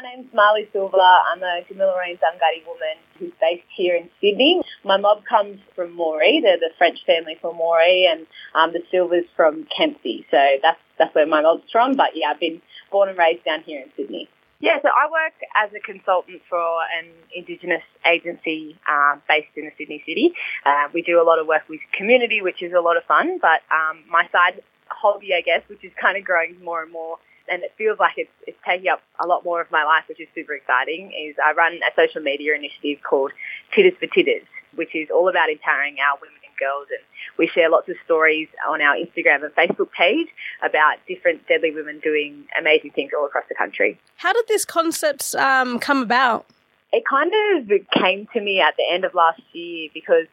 my name's Marlee Silva. I'm a Kamilaroi Dunghutti woman who's based here in Sydney. My mob comes from Moree. They're the French family from Moree, and um, the Silvas from Kempsey. So that's that's where my mob's from. But yeah, I've been born and raised down here in Sydney. Yeah, so I work as a consultant for an Indigenous agency uh, based in the Sydney city. Uh, we do a lot of work with community, which is a lot of fun, but um, my side hobby, I guess, which is kind of growing more and more and it feels like it's, it's taking up a lot more of my life, which is super exciting, is I run a social media initiative called Tiddas for Tiddas, which is all about empowering our women and girls. And we share lots of stories on our Instagram and Facebook page about different deadly women doing amazing things all across the country. How did this concept um, come about? It kind of came to me at the end of last year because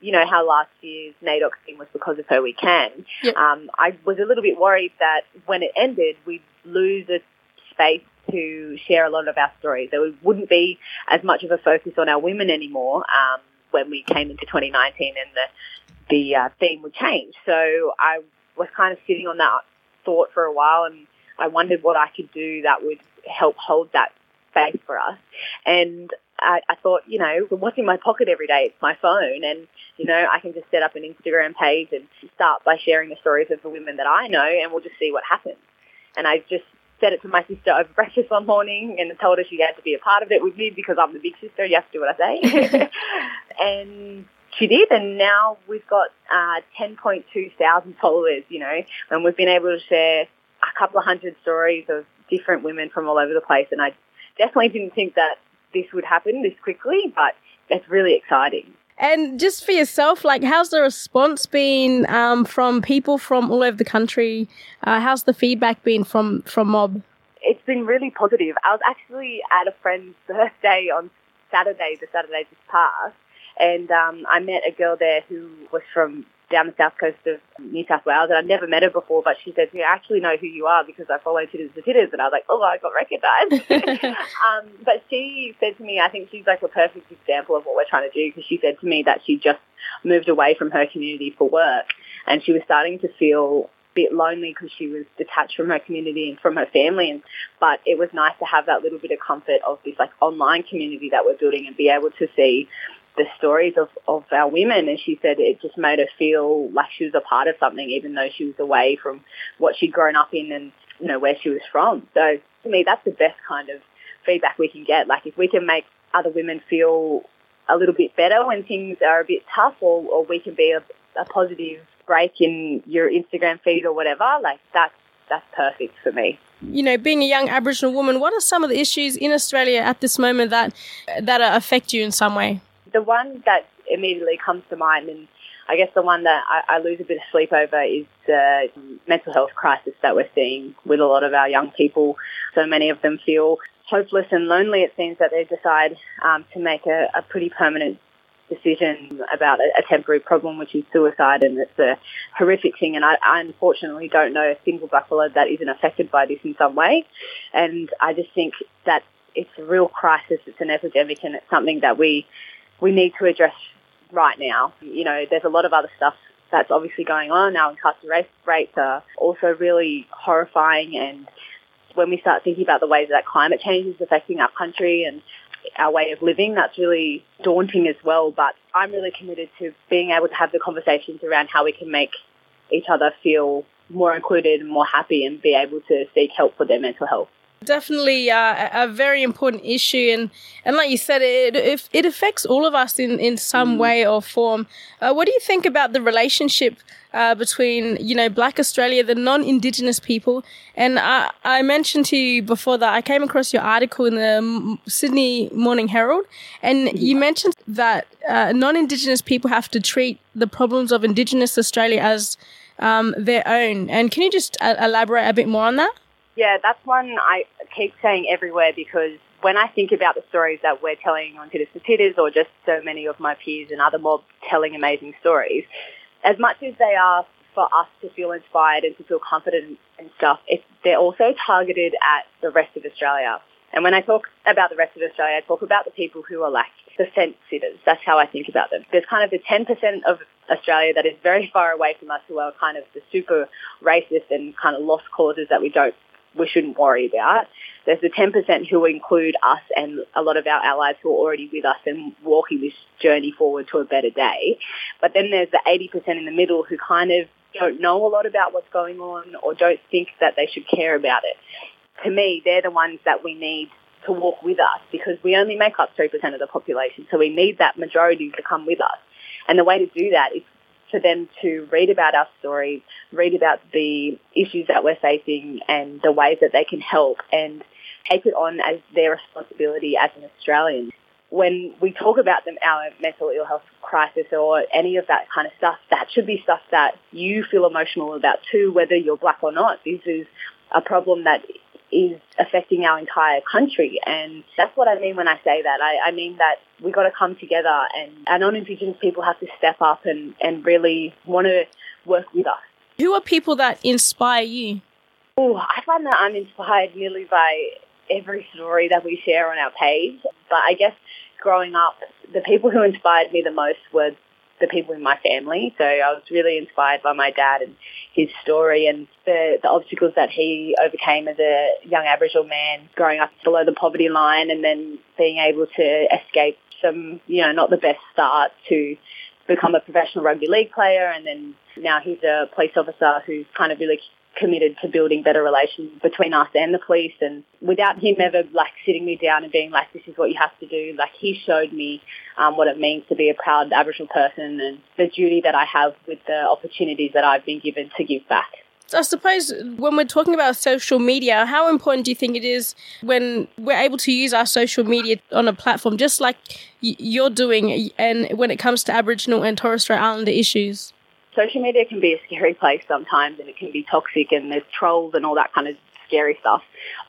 you know how last year's NAIDOC thing was because of her we can. Yep. Um, I was a little bit worried that when it ended, we'd lose a space to share a lot of our stories. There wouldn't be as much of a focus on our women anymore um, when we came into 2019 and the the uh, theme would change. So I was kind of sitting on that thought for a while, and I wondered what I could do that would help hold that space for us. And I, I thought, you know, what's in my pocket every day? It's my phone, and you know, I can just set up an Instagram page and start by sharing the stories of the women that I know, and we'll just see what happens. And I just said it to my sister over breakfast one morning and told her she had to be a part of it with me because I'm the big sister. You have to do what I say. and she did, and now we've got uh, 10.2 thousand followers, you know, and we've been able to share a couple of hundred stories of different women from all over the place. And I definitely didn't think that this would happen this quickly, but it's really exciting. And just for yourself, like, how's the response been um, from people from all over the country? Uh, how's the feedback been from from Mob? It's been really positive. I was actually at a friend's birthday on Saturday, the Saturday just passed, and um, I met a girl there who was from down the south coast of New South Wales, and I'd never met her before, but she said, "I actually know who you are because I follow Tiddas to Tiddas," and I was like, "Oh, I got recognised." um, but she said to me, I think she's like a perfect example of what we're trying to do because she said to me that she just moved away from her community for work, and she was starting to feel a bit lonely because she was detached from her community and from her family. And but it was nice to have that little bit of comfort of this like online community that we're building and be able to see the stories of, of our women and she said it just made her feel like she was a part of something even though she was away from what she'd grown up in and you know where she was from. So to me that's the best kind of feedback we can get. Like if we can make other women feel a little bit better when things are a bit tough or, or we can be a, a positive break in your Instagram feed or whatever, like that's that's perfect for me. You know, being a young Aboriginal woman, what are some of the issues in Australia at this moment that that affect you in some way? The one that immediately comes to mind, and I guess the one that I, I lose a bit of sleep over is the mental health crisis that we're seeing with a lot of our young people. So many of them feel hopeless and lonely. It seems that they decide um, to make a, a pretty permanent decision about a, temporary problem, which is suicide, and it's a horrific thing. And I, I, unfortunately don't know a single blackfellow that isn't affected by this in some way. And I just think that it's a real crisis. It's an epidemic, and it's something that we we need to address right now. You know, there's a lot of other stuff that's obviously going on. Our incarceration rates are also really horrifying and when we start thinking about the ways that climate change is affecting our country and our way of living, that's really daunting as well. But I'm really committed to being able to have the conversations around how we can make each other feel more included and more happy and be able to seek help for their mental health. Definitely uh, a very important issue, and, and like you said, it, it, it affects all of us in, in some mm. way or form. Uh, what do you think about the relationship uh, between you know Black Australia, the non-Indigenous people, and I, I mentioned to you before that I came across your article in the Sydney Morning Herald, and mm-hmm. you mentioned that uh, non-Indigenous people have to treat the problems of Indigenous Australia as um, their own. And can you just uh, elaborate a bit more on that? Yeah, that's one I keep saying everywhere because when I think about the stories that we're telling on to Tiddas or just so many of my peers and other mobs telling amazing stories, as much as they are for us to feel inspired and to feel confident and stuff, they're also targeted at the rest of Australia. And when I talk about the rest of Australia, I talk about the people who are like the fence sitters. That's how I think about them. There's kind of the 10% of Australia that is very far away from us who are kind of the super racist and kind of lost causes that we don't we shouldn't worry about. There's the 10% who include us and a lot of our allies who are already with us and walking this journey forward to a better day. But then there's the 80% in the middle who kind of don't know a lot about what's going on or don't think that they should care about it. To me, they're the ones that we need to walk with us because we only make up 3% of the population. So we need that majority to come with us. And the way to do that is for them to read about our stories, read about the issues that we're facing and the ways that they can help and take it on as their responsibility as an Australian. When we talk about them, our mental ill health crisis or any of that kind of stuff, that should be stuff that you feel emotional about too, whether you're black or not. This is a problem that is affecting our entire country. And that's what I mean when I say that. I, I mean that we got to come together and our non-Indigenous people have to step up and, and really want to work with us. Who are people that inspire you? Oh, I find that I'm inspired nearly by every story that we share on our page. But I guess growing up, the people who inspired me the most were the people in my family. So I was really inspired by my dad and his story and the, the obstacles that he overcame as a young Aboriginal man growing up below the poverty line and then being able to escape some, you know, not the best start to become a professional rugby league player and then now he's a police officer who's kind of really committed to building better relations between us and the police. And without him ever like sitting me down and being like, this is what you have to do, like he showed me um, what it means to be a proud Aboriginal person and the duty that I have with the opportunities that I've been given to give back. I suppose when we're talking about social media, how important do you think it is when we're able to use our social media on a platform just like you're doing and when it comes to Aboriginal and Torres Strait Islander issues? Social media can be a scary place sometimes and it can be toxic and there's trolls and all that kind of scary stuff.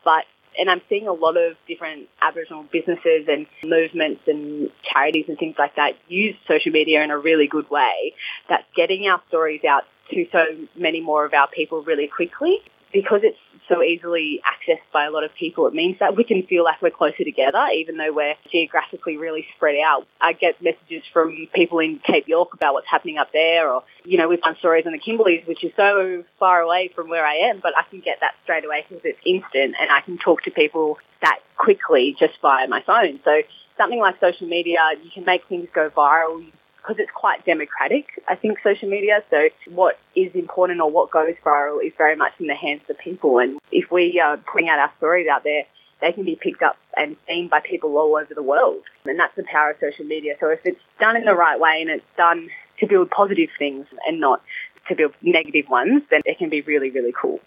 But and I'm seeing a lot of different Aboriginal businesses and movements and charities and things like that use social media in a really good way that's getting our stories out to so many more of our people really quickly because it's so easily accessed by a lot of people, it means that we can feel like we're closer together, even though we're geographically really spread out. I get messages from people in Cape York about what's happening up there, or, you know, we've done stories on the Kimberleys, which is so far away from where I am, but I can get that straight away because it's instant and I can talk to people that quickly just via my phone. So something like social media, you can make things go viral because it's quite democratic, I think, social media. So what is important or what goes viral is very much in the hands of people. And if we are putting out our stories out there, they can be picked up and seen by people all over the world. And that's the power of social media. So if it's done in the right way and it's done to build positive things and not to build negative ones, then it can be really, really cool.